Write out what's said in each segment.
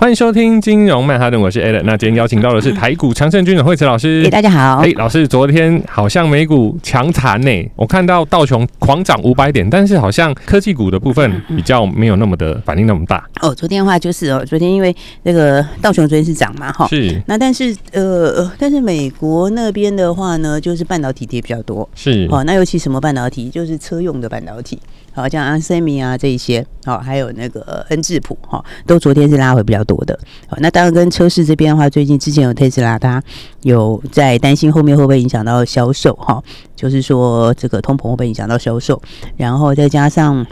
欢迎收听金融曼哈顿，我是 Allen。那今天邀请到的是 台股长盛军的惠慈老师。哎，大家好。哎，老师，昨天好像美股强弹呢，我看到道琼狂涨五百点，但是好像科技股的部分比较没有那么的反应那么大。哦，昨天的话就是哦，昨天因为那个道琼昨天是涨嘛，哈。是。那但是呃，但是美国那边的话呢，就是半导体跌比较多。是。哦，那尤其什么半导体？就是车用的半导体。好像 onsemi 啊这一些，好，还有那个恩智浦，哈，都昨天是拉回比较多的。好，那当然跟车市这边的话，最近之前有特斯拉，它有在担心后面会不会影响到销售，哈，就是说这个通膨会不会影响到销售，然后再加上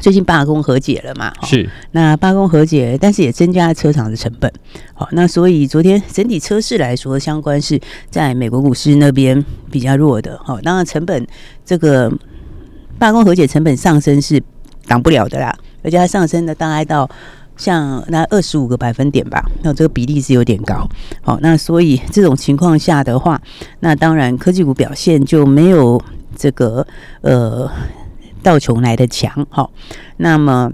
最近罢工和解了嘛，是，那罢工和解，但是也增加了车厂的成本，好，那所以昨天整体车市来说，相关是在美国股市那边比较弱的，好，当然成本这个。罢工和解成本上升是挡不了的啦，而且它上升的大概到像那二十五个百分点吧，那这个比例是有点高。好，那所以这种情况下的话，那当然科技股表现就没有这个呃道琼来的强。好，那么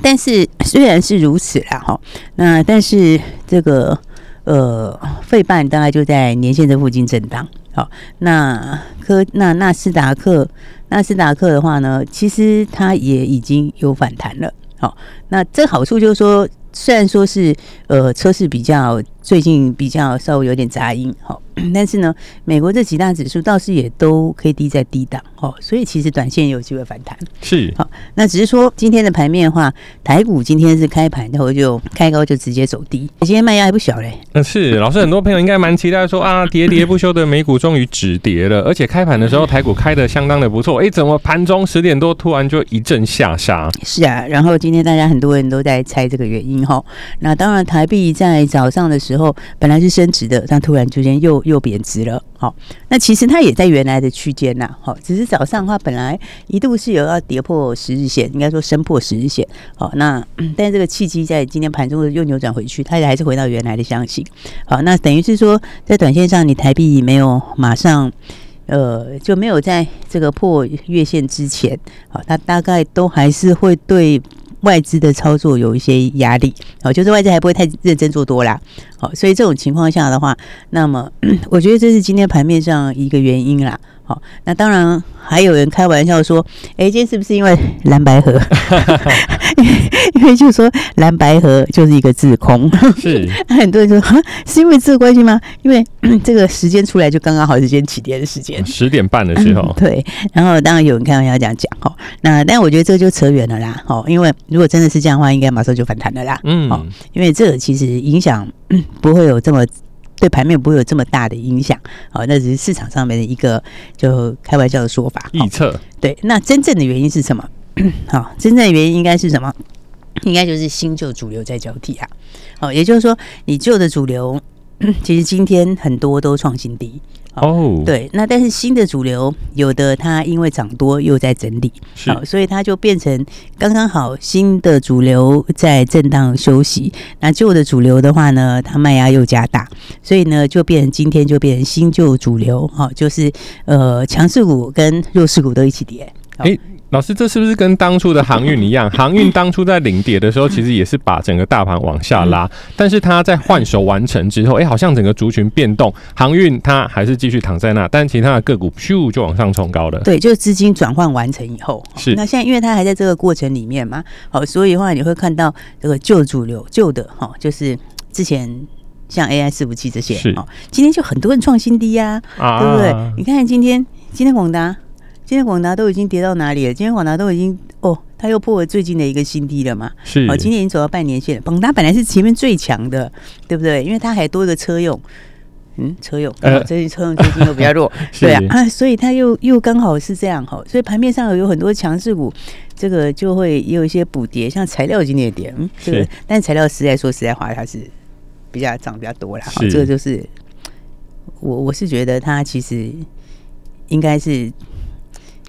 但是虽然是如此啦，哈，那但是这个呃费半大概就在年线这附近震荡。好，那科那纳斯达克。纳斯达克的话呢，其实它也已经有反弹了。好，那这好处就是说，虽然说是呃车市比较最近比较稍微有点杂音，好。但是呢，美国这几大指数倒是也都可以低在低档哦，所以其实短线也有机会反弹。是好，那只是说今天的盘面的话，台股今天是开盘然后就开高就直接走低，今天卖压还不小嘞。嗯，是老师，很多朋友应该蛮期待说啊，喋喋不休的美股终于止跌了，而且开盘的时候台股开的相当的不错，哎，怎么盘中十点多突然就一阵下杀？是啊，然后今天大家很多人都在猜这个原因哈。那当然，台币在早上的时候本来是升值的，但突然之间又又贬值了，好，那其实它也在原来的区间呐，好，只是早上的话本来一度是有要跌破十日线，应该说升破十日线，好，那 但这个契机在今天盘中又扭转回去，它也还是回到原来的箱型，好，那等于是说在短线上你台币没有马上，呃，就没有在这个破月线之前，好，它大概都还是会对。外资的操作有一些压力，哦，就是外资还不会太认真做多啦，好，所以这种情况下的话，那么 我觉得这是今天盘面上一个原因啦。好，那当然还有人开玩笑说，哎，今天是不是因为蓝白河？因为就是说蓝白河就是一个自空，是 很多人说是因为这个关系吗？因为 这个时间出来就刚刚好是今天起跌的时间，十点半的时候、嗯。对，然后当然有人开玩笑这样讲哈，那但我觉得这个就扯远了啦。哦，因为如果真的是这样的话，应该马上就反弹了啦。嗯，哦，因为这个其实影响 不会有这么。对盘面不会有这么大的影响，好，那只是市场上面的一个就开玩笑的说法，预测。对，那真正的原因是什么？好，真正的原因应该是什么？应该就是新旧主流在交替啊。好，也就是说，你旧的主流，其实今天很多都创新低。哦，oh. 对，那但是新的主流有的它因为涨多又在整理，好是，所以它就变成刚刚好新的主流在震荡休息，那旧的主流的话呢，它卖压又加大，所以呢就变成今天就变成新旧主流，哈，就是呃强势股跟弱势股都一起跌，欸老师，这是不是跟当初的航运一样？航运当初在领跌的时候，其实也是把整个大盘往下拉，但是它在换手完成之后，哎，好像整个族群变动，航运它还是继续躺在那，但其他的个股咻就往上冲高了。对，就是资金转换完成以后，是那现在因为它还在这个过程里面嘛，好，所以的话你会看到这个旧主流旧的哈，就是之前像 AI 伺服器这些，是今天就很多人创新低呀，啊，对不对？你看今天今天广达。今天广达都已经跌到哪里了？今天广达都已经哦，它又破了最近的一个新低了嘛。是，哦，今天已经走到半年线了。宝达本来是前面最强的，对不对？因为它还多一个车用，嗯，车用，呃，最近车用最近又比较弱，对啊，啊，所以它又又刚好是这样哈。所以盘面上有很多强势股，这个就会也有一些补跌，像材料今天也跌，嗯，这个，但材料实在说实在话，它是比较涨比较多了。好，这个就是我我是觉得它其实应该是。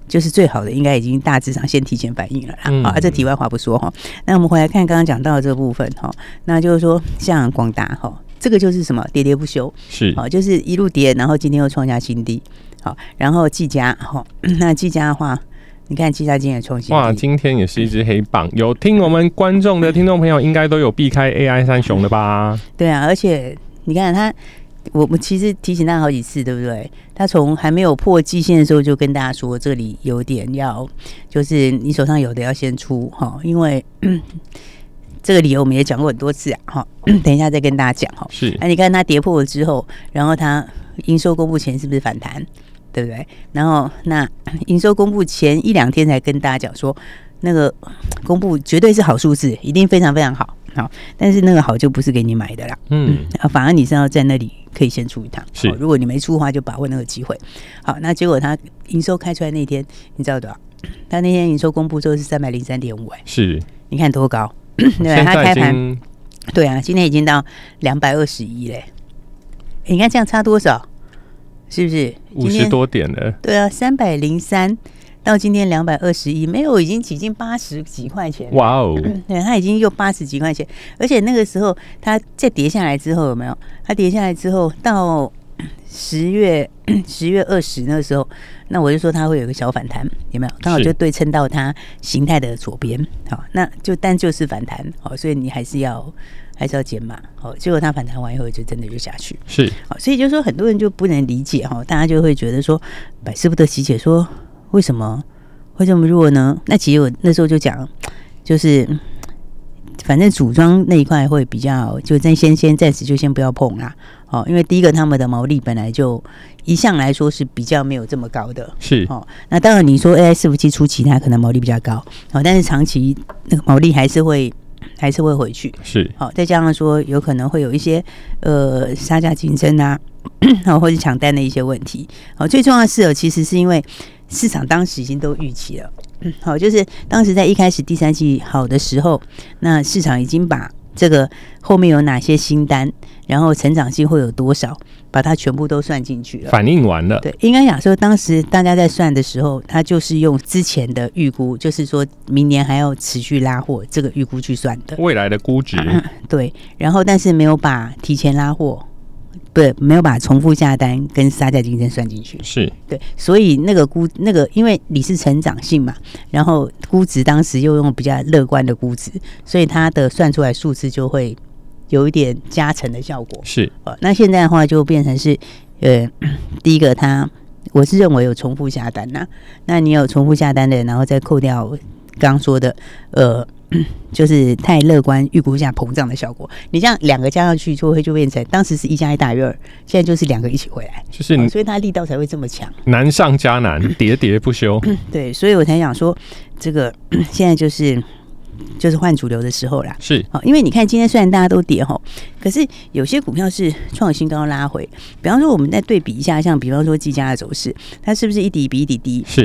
就是最好的，应该已经大致上先提前反应了啦。嗯、啊，这题外话不说哈。那我们回来看刚刚讲到的这个部分哈，那就是说像广达哈，这个就是什么跌跌不休，是啊，就是一路跌，然后今天又创下新低。好，然后技嘉哈，那技嘉的话，你看技嘉今天也创新。哇，今天也是一只黑棒。有听我们观众的听众朋友，应该都有避开 AI 三雄的吧？对啊，而且你看它。我们其实提醒大家好几次，对不对？他从还没有破季线的时候就跟大家说，这里有点要，就是你手上有的要先出哈，因为 这个理由我们也讲过很多次啊哈。等一下再跟大家讲哈。是。那你看它跌破了之后，然后它营收公布前是不是反弹？对不对？然后那营收公布前一两天才跟大家讲说，那个公布绝对是好数字，一定非常非常好。好，但是那个好就不是给你买的啦。嗯，啊，反而你是要在那里可以先出一趟。是，如果你没出的话，就把握那个机会。好，那结果他营收开出来那天，你知道多少？他那天营收公布之后是三百零三点五，哎，是，你看多高？对，他开盘，对啊，今天已经到两百二十一嘞。你看这样差多少？是不是五十多点了？对啊，三百零三。到今天两百二十一，没有，已经挤进八十几块钱。哇哦对，它已经又八十几块钱，而且那个时候它再跌下来之后有没有？它跌下来之后到十月 十月二十那个时候，那我就说它会有个小反弹，有没有？刚好就对称到它形态的左边。好，那就但就是反弹，好，所以你还是要还是要减码。好，结果它反弹完以后就真的就下去。是，好，所以就说很多人就不能理解哈，大家就会觉得说百思不得其解说。为什么会这么弱呢？那其实我那时候就讲，就是反正组装那一块会比较，就先先先暂时就先不要碰啦。哦，因为第一个他们的毛利本来就一向来说是比较没有这么高的，是哦。那当然你说 AI 伺服器初期它可能毛利比较高，哦，但是长期那个毛利还是会还是会回去，是好，哦，再加上说有可能会有一些呃杀价竞争啊，或者抢单的一些问题。好，哦，最重要的是，其实是因为。市场当时已经都预期了，嗯，好，就是当时在一开始第三季好的时候，那市场已经把这个后面有哪些新单，然后成长性会有多少，把它全部都算进去了，反应完了。对，应该讲说，当时大家在算的时候，他就是用之前的预估，就是说明年还要持续拉货这个预估去算的未来的估值，啊。对，然后但是没有把提前拉货。不，没有把重复下单跟杀价竞争算进去，是对，所以那个估那个，因为你是成长性嘛，然后估值当时又用比较乐观的估值，所以它的算出来数字就会有一点加成的效果。是，呃，那现在的话就变成是，呃，第一个它，我是认为有重复下单呐，那你有重复下单的，然后再扣掉刚刚说的，呃。就是太乐观，预估一下膨胀的效果。你这样两个加上去，就会就变成当时是一加一大于二，现在就是两个一起回来，就是、哦、所以它力道才会这么强，难上加难，喋喋不休。对，所以我才想说，这个现在就是就是换主流的时候啦。是，好，因为你看今天虽然大家都跌吼，可是有些股票是创新高拉回。比方说，我们再对比一下，像比方说技嘉的走势，它是不是一底比一底低？是，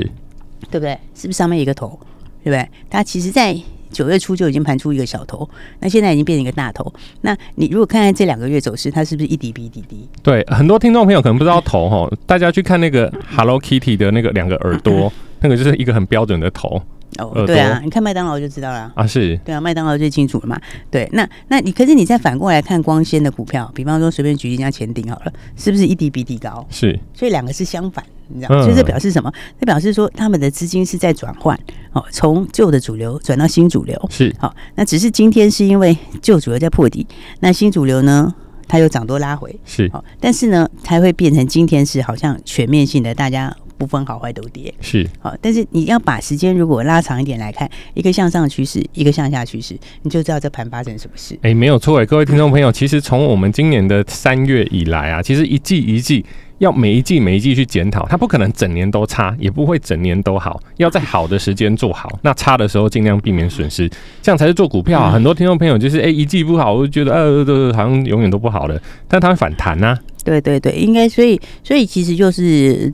对不对？是不是上面一个头？对不对？它其实，在九月初就已经盘出一个小头，那现在已经变成一个大头。那你如果看看这两个月走势，它是不是一底比一底低？对，很多听众朋友可能不知道头哈，大家去看那个 Hello Kitty 的那个两个耳朵，那个就是一个很标准的头。哦，对啊，你看麦当劳就知道了啊，是对啊，麦当劳最清楚了嘛。对，那那你可是你再反过来看光纤的股票，比方说随便举一家前顶好了，是不是一底比一底高？是，所以两个是相反。你知道，所以这表示什么？这表示说他们的资金是在转换，哦，从旧的主流转到新主流。是，好，那只是今天是因为旧主流在破底，那新主流呢，它又涨多拉回。是，好，但是呢，才会变成今天是好像全面性的，大家不分好坏都跌。是，好，但是你要把时间如果拉长一点来看，一个向上趋势，一个向下趋势，你就知道这盘发生什么事。哎、欸，没有错哎，各位听众朋友，其实从我们今年的三月以来啊，其实一季一季。要每一季每一季去检讨，它不可能整年都差，也不会整年都好，要在好的时间做好，那差的时候尽量避免损失，这样才是做股票啊。很多听众朋友就是哎、欸、一季不好，我就觉得呃呃好像永远都不好了，但它会反弹啊。对对对，应该所以所以其实就是。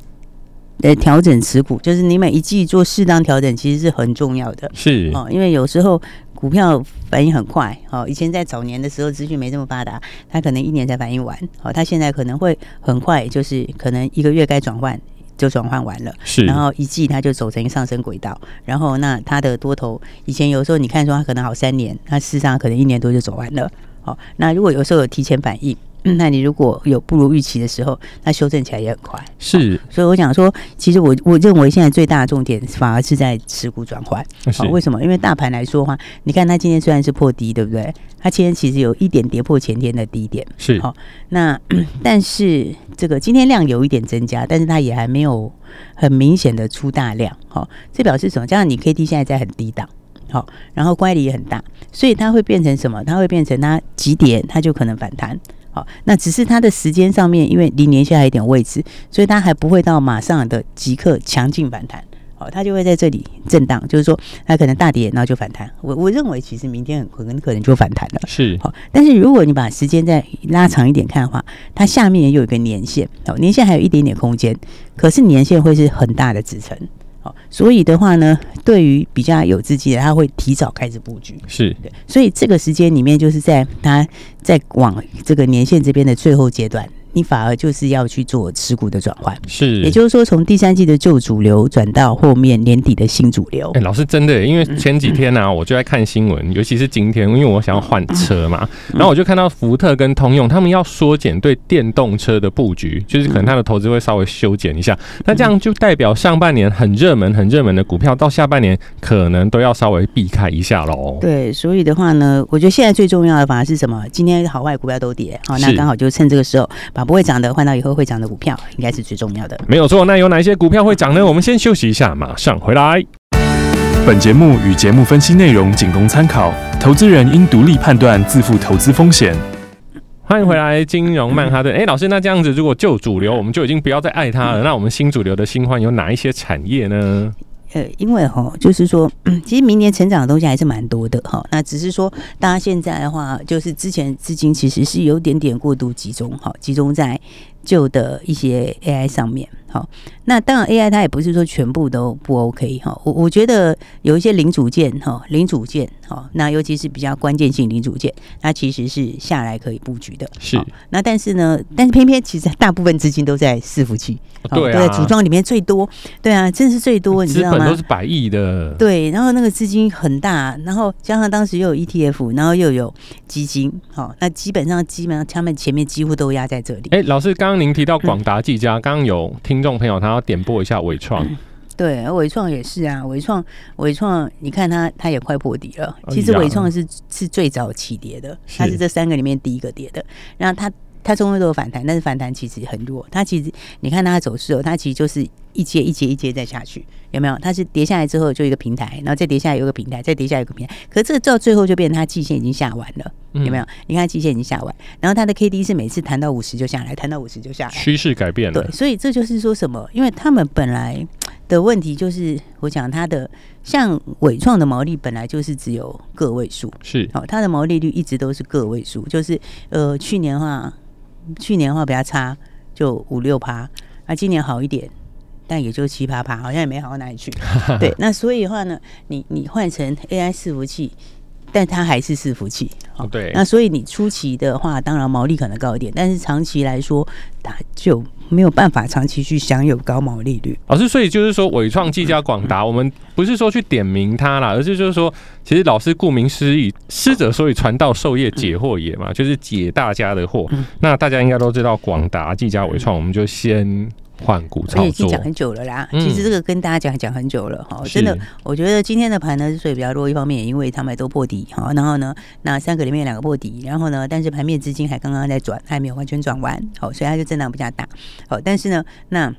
呃，调整持股就是你每一季做适当调整，其实是很重要的。是哦，因为有时候股票反应很快。哦，以前在早年的时候，资讯没这么发达，它可能一年才反应完。哦，它现在可能会很快，就是可能一个月该转换就转换完了。是，然后一季它就走成上升轨道。然后那它的多头，以前有时候你看说它可能好三年，那事实上可能一年多就走完了。哦，那如果有时候有提前反应。那你如果有不如预期的时候，那修正起来也很快。是，所以我想说，其实我我认为现在最大的重点反而是在持股转换。好，为什么？因为大盘来说的话，你看它今天虽然是破低，对不对？它今天其实有一点跌破前天的低点。是，好，那 但是这个今天量有一点增加，但是它也还没有很明显的出大量。好，这表示什么？加上你 K D 现在在很低档。好，然后乖离也很大，所以它会变成什么？它会变成它急跌，它就可能反弹。好，那只是它的时间上面，因为离年线还有一点位置，所以它还不会到马上的即刻强劲反弹。好，它就会在这里震荡，就是说它可能大跌，然后就反弹。我我认为其实明天很很可能就反弹了。是，好，但是如果你把时间再拉长一点看的话，它下面也有一个年限，好，年限还有一点点空间，可是年限会是很大的支撑。好，所以的话呢，对于比较有资金的，他会提早开始布局。是对，所以这个时间里面，就是在他在往这个年限这边的最后阶段。你反而就是要去做持股的转换，是，也就是说，从第三季的旧主流转到后面年底的新主流。哎、欸，老师真的，因为前几天呢、啊，我就在看新闻，尤其是今天，因为我想要换车嘛，然后我就看到福特跟通用他们要缩减对电动车的布局，就是可能他的投资会稍微修剪一下。那这样就代表上半年很热门、很热门的股票，到下半年可能都要稍微避开一下喽。对，所以的话呢，我觉得现在最重要的反而是什么？今天好坏股票都跌，好，那刚好就趁这个时候把。不会涨的换到以后会涨的股票，应该是最重要的。没有错，那有哪些股票会涨呢？我们先休息一下，马上回来。本节目与节目分析内容仅供参考，投资人应独立判断，自负投资风险。欢迎回来，金融曼哈顿。哎，老师，那这样子，如果旧主流，我们就已经不要再爱它了。那我们新主流的新欢有哪一些产业呢？呃，因为哈，就是说，其实明年成长的东西还是蛮多的哈。那只是说，大家现在的话，就是之前资金其实是有点点过度集中，哈，集中在旧的一些 AI 上面。好，那当然 AI 它也不是说全部都不 OK 哈。我我觉得有一些零组件哈，零组件哈，那尤其是比较关键性零组件，它其实是下来可以布局的。是。那但是呢，但是偏偏其实大部分资金都在伺服器，对啊，组装里面最多，对啊，真是最多，你知道吗？都是百亿的。对，然后那个资金很大，然后加上当时又有 ETF，然后又有基金，好，那基本上基本上他们前面几乎都压在这里。哎、欸，老师，刚刚您提到广达、技嘉，刚刚有听。众朋友，他要点播一下伟创，对，伟创也是啊，伟创，伟创，你看它，它也快破底了。其实伟创是是最早起跌的，它是这三个里面第一个跌的。然后它它终究都有反弹，但是反弹其实很弱。它其实你看它的走势哦，它其实就是一阶一阶一阶再下去，有没有？它是跌下来之后就一个平台，然后再跌下来有个平台，再跌下来有个平台。可是这个到最后就变成它季线已经下完了。有没有？你看，季线已经下完，然后它的 K D 是每次弹到五十就下来，弹到五十就下来，趋势改变了。对，所以这就是说什么？因为他们本来的问题就是，我讲它的像伟创的毛利本来就是只有个位数，是哦，它的毛利率一直都是个位数，就是呃，去年的话，去年的话比较差，就五六趴，那，今年好一点，但也就七八趴，好像也没好到哪里去。对，那所以的话呢，你你换成 A I 伺服器。但它还是伺服器，哦，对。那所以你初期的话，当然毛利可能高一点，但是长期来说，它就没有办法长期去享有高毛利率。老师，所以就是说，伟创、技嘉、广达，我们不是说去点名它啦，而是就是说，其实老师顾名思义，师者所以传道授业解惑也嘛，就是解大家的惑。那大家应该都知道广达、技嘉、伟创，我们就先。换股操作，已经讲很久了啦。其实这个跟大家讲讲很久了哈。真的，我觉得今天的盘呢，之所以比较弱，一方面也因为他们都破底哈。然后呢，那三个里面有两个破底，然后呢，但是盘面资金还刚刚在转，还没有完全转完，好，所以它就震荡比较大。好，但是呢，那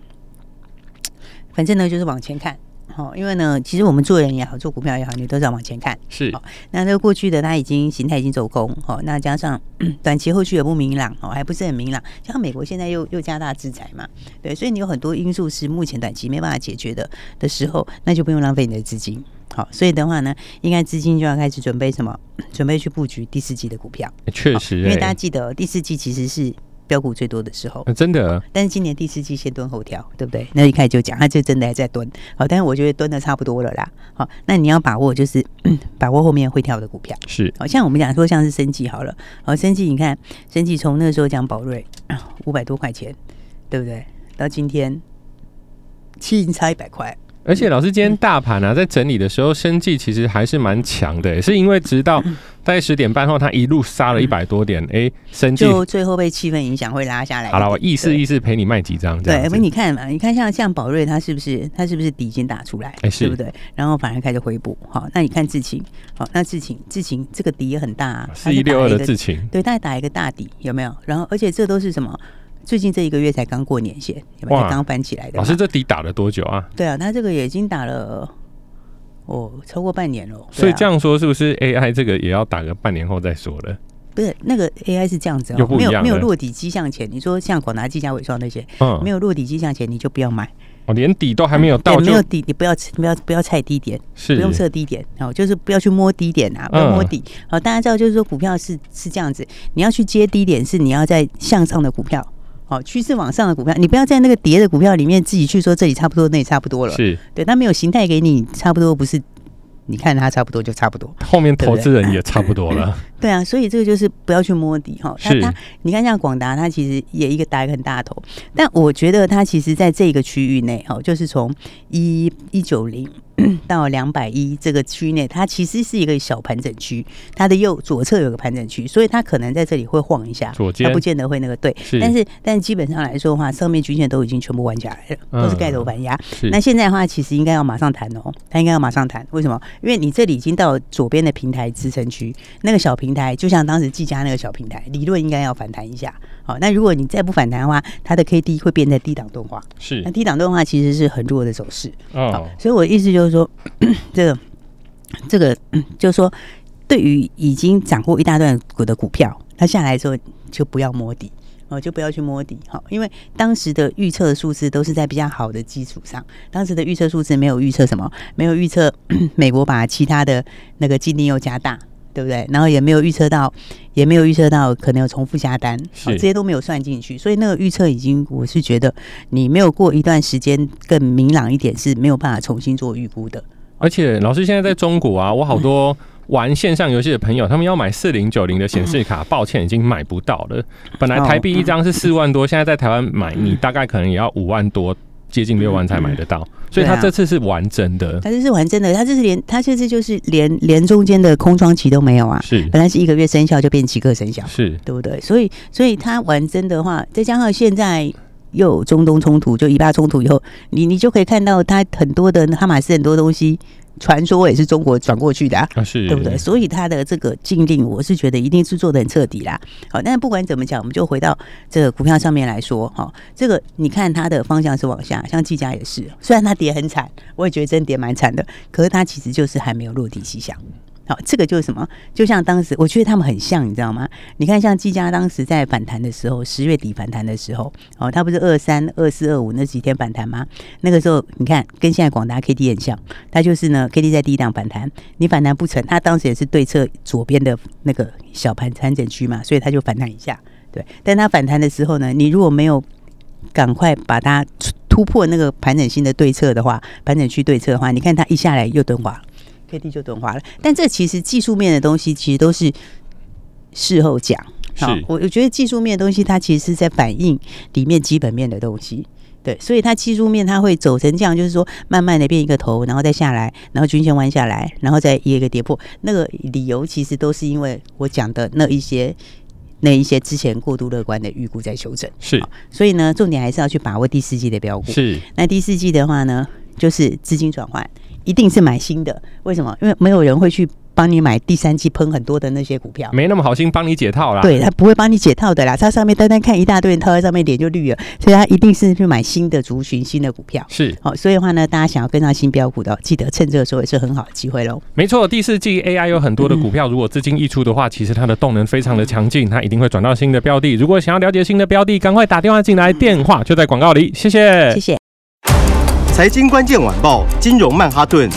反正呢就是往前看，好，因为呢，其实我们做人也好，做股票也好，你都是要往前看。是，那这个过去的它已经形态已经走空，哦，那加上 短期后续也不明朗，哦，还不是很明朗。像美国现在又又加大制裁嘛，对，所以你有很多因素是目前短期没办法解决的的时候，那就不用浪费你的资金。好，所以的话呢，应该资金就要开始准备什么？准备去布局第四季的股票。确实、欸，因为大家记得第四季其实是。飙股最多的时候，啊、真的。但是今年第四季先蹲后跳，对不对？那一开始就讲，他就真的还在蹲。好，但是我觉得蹲的差不多了啦。好，那你要把握，就是 把握后面会跳的股票。是，好像我们讲说像是生技好了。好，生技你看，生技从那个时候讲宝瑞五百多块钱，对不对？到今天七银差一百块。而且老师，今天大盘啊，在整理的时候，生计其实还是蛮强的，是因为直到大概十点半后，它一路杀了一百多点，哎，生技就最后被气氛影响会拉下来。好了，我意思意思陪你卖几张，对，不，你看嘛，你看像像宝瑞，它是不是它是不是底已经打出来，对不对？然后反而开始回补，好，那你看智勤，好，那智勤智勤这个底也很大，啊四一六二的智勤，对，它打一个大底，有没有？然后而且这都是什么？最近这一个月才刚过年线，有没有？刚翻起来的。老师，这底打了多久啊？对啊，他这个也已经打了哦，超过半年了。啊、所以这样说，是不是 AI 这个也要打个半年后再说了？不是，那个 AI 是这样子哦，没有没有落底迹象前，你说像广达、技嘉、伟创那些，嗯，没有落底迹象前，你就不要买。哦，连底都还没有到，没有底，你不要不要不要踩低点，是不用设低点，哦，就是不要去摸低点啊，不要摸底。好，大家知道，就是说股票是是这样子，你要去接低点，是你要在向上的股票。好，趋势往上的股票，你不要在那个跌的股票里面自己去说这里差不多，那里差不多了。是对，它没有形态给你，差不多不是，你看它差不多就差不多。后面投资人也差不多了。对啊，所以这个就是不要去摸底哈。他他，你看像广达，它其实也一个打一个很大的头，但我觉得它其实在这个区域内，哈，就是从一一九零。到两百一这个区内，它其实是一个小盘整区，它的右左侧有个盘整区，所以它可能在这里会晃一下，它不见得会那个对。但是但基本上来说的话，上面均线都已经全部弯下来了，都是盖头反压。那现在的话，其实应该要马上弹哦，它应该要马上弹。为什么？因为你这里已经到左边的平台支撑区，那个小平台就像当时技嘉那个小平台，理论应该要反弹一下。好，那如果你再不反弹的话，它的 K D 会变在低档钝化。是，那低档钝化其实是很弱的走势。哦，所以我的意思就是说，这个 这个就是说，对于已经涨过一大段股的股票，它下来之后就不要摸底哦，就不要去摸底。好，因为当时的预测的数字都是在比较好的基础上，当时的预测数字没有预测什么，没有预测美国把其他的那个禁令又加大。对不对？然后也没有预测到，也没有预测到可能有重复下单，是、哦、这些都没有算进去，所以那个预测已经，我是觉得你没有过一段时间更明朗一点是没有办法重新做预估的。而且老师现在在中国啊，我好多玩线上游戏的朋友，他们要买四零九零的显示卡，抱歉已经买不到了。本来台币一张是四万多，现在在台湾买，你大概可能也要五万多。接近六万才买得到，嗯、所以他这次是完整的。他这是完整的，他这是连他这次就是连连中间的空窗期都没有啊。是，本来是一个月生效就变七个生效，是对不对？所以，所以他完整的话，再加上现在又有中东冲突，就以巴冲突以后，你你就可以看到他很多的哈马斯很多东西。传说也是中国转过去的啊，啊是对不对？所以他的这个禁令，我是觉得一定是做的很彻底啦。好，但是不管怎么讲，我们就回到这个股票上面来说，哈，这个你看它的方向是往下，像技嘉也是，虽然它跌很惨，我也觉得真跌蛮惨的，可是它其实就是还没有落地迹象。好，这个就是什么？就像当时，我觉得他们很像，你知道吗？你看，像技嘉当时在反弹的时候，十月底反弹的时候，哦，它不是二三、二四、二五那几天反弹吗？那个时候，你看跟现在广达 K D 很像，它就是呢 K D 在低档反弹，你反弹不成，它当时也是对侧左边的那个小盘盘整区嘛，所以它就反弹一下，对。但它反弹的时候呢，你如果没有赶快把它突破那个盘整性的对策的话，盘整区对策的话，你看它一下来又钝化。K D 就钝化了，但这其实技术面的东西其实都是事后讲。好，我我觉得技术面的东西它其实是在反映里面基本面的东西。对，所以它技术面它会走成这样，就是说慢慢的变一个头，然后再下来，然后均线弯下来，然后再一个跌破。那个理由其实都是因为我讲的那一些那一些之前过度乐观的预估在修正。是，所以呢，重点还是要去把握第四季的标股。是，那第四季的话呢，就是资金转换。一定是买新的，为什么？因为没有人会去帮你买第三季喷很多的那些股票，没那么好心帮你解套啦。对，他不会帮你解套的啦，他上面单单看一大堆人套在上面，脸就绿了，所以他一定是去买新的族群、新的股票。是，好，所以的话呢，大家想要跟上新标股的，记得趁这个时候也是很好的机会喽。没错，第四季 AI 有很多的股票，如果资金溢出的话，其实它的动能非常的强劲，它一定会转到新的标的。如果想要了解新的标的，赶快打电话进来，电话就在广告里。谢谢，谢谢。财经关键晚报，金融曼哈顿，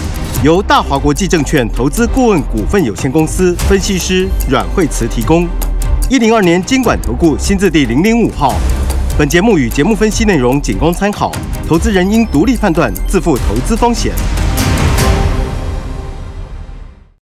由大华国际证券投资顾问股份有限公司分析师阮惠慈提供。一零二年监管投顾新字第零零五号。本节目与节目分析内容仅供参考，投资人应独立判断，自负投资风险。